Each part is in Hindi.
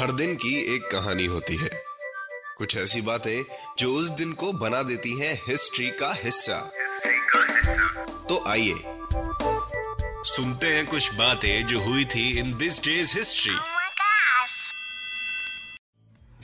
हर दिन की एक कहानी होती है। कुछ ऐसी बातें जो उस दिन को बना देती हैं हिस्ट्री का हिस्सा। तो आइए सुनते हैं कुछ बातें जो हुई थी इन दिस डेज़ हिस्ट्री!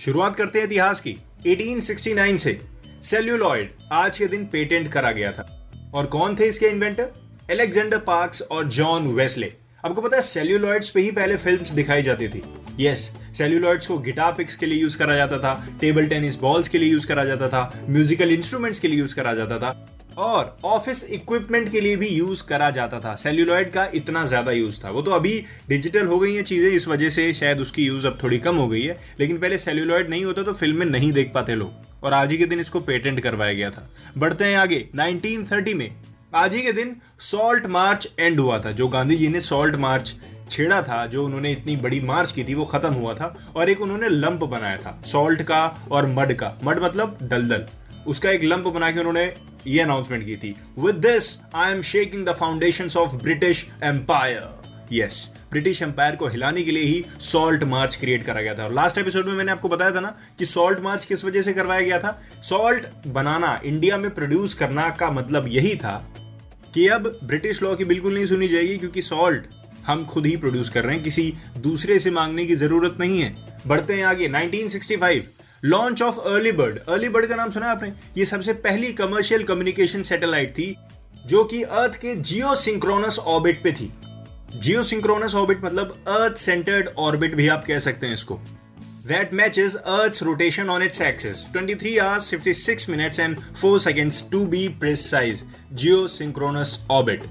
शुरुआत करते हैं इतिहास की 1869 से। सेल्यूलॉइड आज के दिन पेटेंट करा गया था। और कौन थे इसके इन्वेंटर एलेक्जेंडर पार्क्स और जॉन वेस्ले आपको पता है सेल्यूलॉइड्स पे ही पहले फिल्म्स दिखाई जाती थी। यस सेल्यूलॉइड्स को गिटार पिक्स के लिए यूज़ करा जाता था टेबल टेनिस बॉल्स के लिए यूज़ करा जाता था म्यूजिकल इंस्ट्रूमेंट्स के लिए यूज़ करा जाता था, और ऑफ़िस इक्विपमेंट के लिए भी यूज़ करा जाता था। सेल्यूलॉइड का इतना ज़्यादा यूज़ था। वो तो अभी डिजिटल हो गई हैं चीज़ें, इस वजह से शायद उसकी यूज़ अब थोड़ी कम हो गई है, लेकिन पहले सेल्यूलॉइड नहीं होता तो फ़िल्म में नहीं देख पाते लोग, और आज ही के दिन इसको पेटेंट करवाया गया था। बढ़ते हैं आगे 1930 में आज ही के दिन सॉल्ट मार्च एंड हुआ था। जो गांधी जी ने सॉल्ट मार्च छेड़ा था, जो उन्होंने इतनी बड़ी मार्च की थी, वो खत्म हुआ था और एक उन्होंने लंप बनाया था सॉल्ट का और मड का। मड मतलब दलदल। उसका एक लंप बना के उन्होंने ये अनाउंसमेंट की थी with this I am shaking the foundation of British empire yes British empire को हिलाने के लिए ही सॉल्ट मार्च क्रिएट करा गया था। और लास्ट एपिसोड में मैंने आपको बताया था ना कि सॉल्ट मार्च किस वजह से करवाया गया था? सॉल्ट बनाना इंडिया में प्रोड्यूस करना का मतलब यही था कि अब ब्रिटिश लॉ की बिल्कुल नहीं सुनी जाएगी क्योंकि सॉल्ट हम खुद ही प्रोड्यूस कर रहे हैं। किसी दूसरे से मांगने की ज़रूरत नहीं है। बढ़ते हैं आगे। 1965 launch of early bird early bird का नाम सुना आपने? ये सबसे पहली कमर्शियल कम्युनिकेशन सैटेलाइट थी जो कि अर्थ के जियो सिंक्रोनस ऑर्बिट पे थी। जियो सिंक्रोनस ऑर्बिट मतलब अर्थ सेंटर्ड ऑर्बिट भी आप कह सकते हैं इसको that matches Earth's rotation on its axis. 23 hours, 56 minutes and 4 seconds to be precise. Geosynchronous orbit.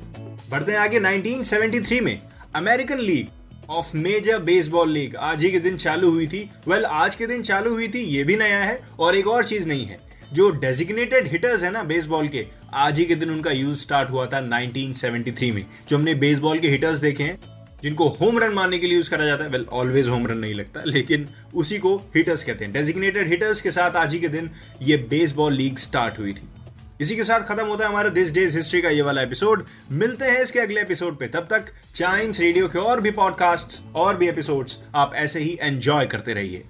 बढ़ते हैं आगे 1973 में American league of major baseball league आज ही के दिन चालू हुई थी वेल well, आज के दिन चालू हुई थी ये भी नया है और एक और चीज़ नहीं है जो डेजिग्नेटेड हिटर्स है ना बेसबॉल के, आज ही के दिन उनका यूज़ स्टार्ट हुआ था 1973 में, जो हमने बेसबॉल के हिटर्स देखे हैं, जिनको होम रन मारने के लिए यूज़ करा जाता है। वेल ऑलवेज होम रन नहीं लगता, लेकिन उसी को हिटर्स कहते हैं। डेजिग्नेटेड हिटर्स के साथ आज ही के दिन ये बेसबॉल लीग स्टार्ट हुई थी। इसी के साथ खत्म होता है हमारा दिस डेज़ हिस्ट्री का ये वाला एपिसोड मिलते हैं इसके अगले एपिसोड पे। तब तक चाइम्स रेडियो के और भी पॉडकास्ट और भी एपिसोड्स आप ऐसे ही एंजॉय करते रहिए।